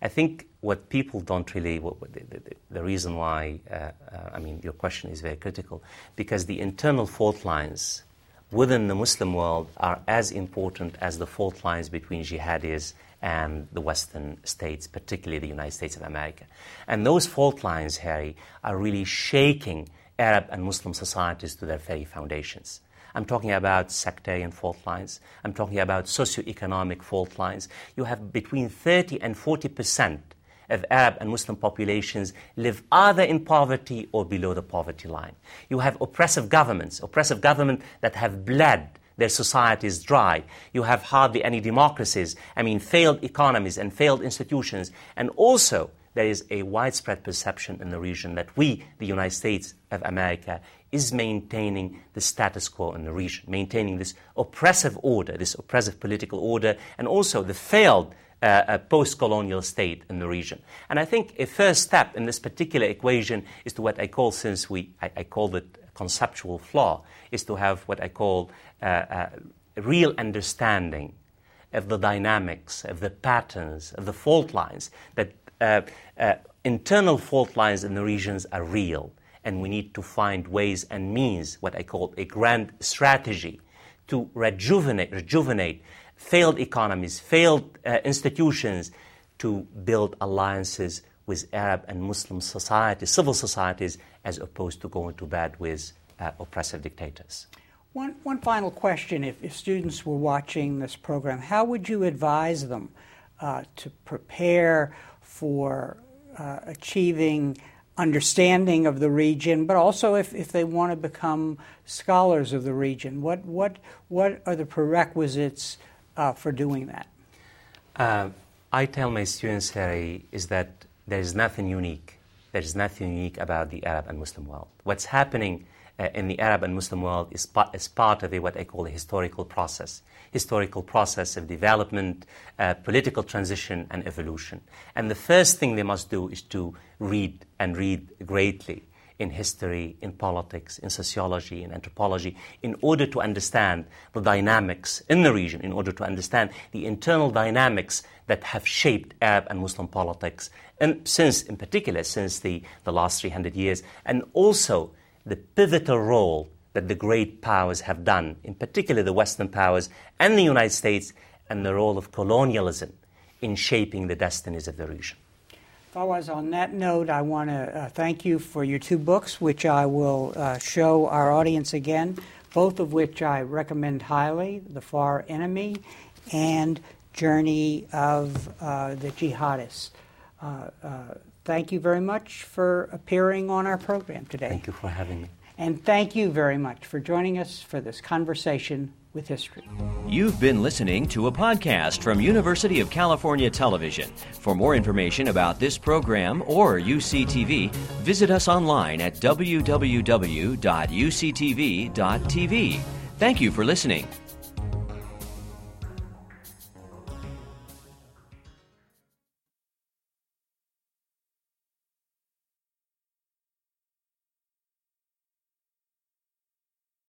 I think what people don't really, what, the, the, the, reason why, uh, uh, I mean, your question is very critical, because the internal fault lines within the Muslim world are as important as the fault lines between jihadis and the Western states, particularly the United States of America. And those fault lines, Harry, are really shaking Arab and Muslim societies to their very foundations. I'm talking about sectarian fault lines. I'm talking about socioeconomic fault lines. You have between 30 and 40 percent of Arab and Muslim populations live either in poverty or below the poverty line. You have oppressive governments, oppressive governments that have bled their societies dry. You have hardly any democracies. I mean, failed economies and failed institutions. And also, there is a widespread perception in the region that we, the United States of America, is maintaining the status quo in the region, maintaining this oppressive order, this oppressive political order, and also the failed uh, post-colonial state in the region. And I think a first step in this particular equation is to what I call, since we, I, I called it conceptual flaw, is to have what I call uh, uh, real understanding of the dynamics, of the patterns, of the fault lines, that uh, uh, internal fault lines in the regions are real. And we need to find ways and means, what I call a grand strategy, to rejuvenate, rejuvenate failed economies, failed uh, institutions, to build alliances with Arab and Muslim societies, civil societies, as opposed to going to bed with uh, oppressive dictators. One, one final question if, if students were watching this program, how would you advise them uh, to prepare for uh, achieving understanding of the region, but also if, if they want to become scholars of the region? What, what, what are the prerequisites uh, for doing that? Uh, I tell my students, Harry, is that there is nothing unique. There is nothing unique about the Arab and Muslim world. What's happening uh, in the Arab and Muslim world is, pa- is part of a, what I call a historical process. Historical process of development, uh, political transition, and evolution. And the first thing they must do is to read and read greatly in history, in politics, in sociology, in anthropology, in order to understand the dynamics in the region, in order to understand the internal dynamics that have shaped Arab and Muslim politics, and since, in particular, since the, the last 300 years, and also the pivotal role that the great powers have done, in particular the Western powers and the United States, and the role of colonialism in shaping the destinies of the region. Fawaz, on that note, I want to uh, thank you for your two books, which I will uh, show our audience again, both of which I recommend highly The Far Enemy and Journey of uh, the Jihadists. Uh, uh, thank you very much for appearing on our program today. Thank you for having me. And thank you very much for joining us for this conversation with history. You've been listening to a podcast from University of California Television. For more information about this program or UCTV, visit us online at www.uctv.tv. Thank you for listening.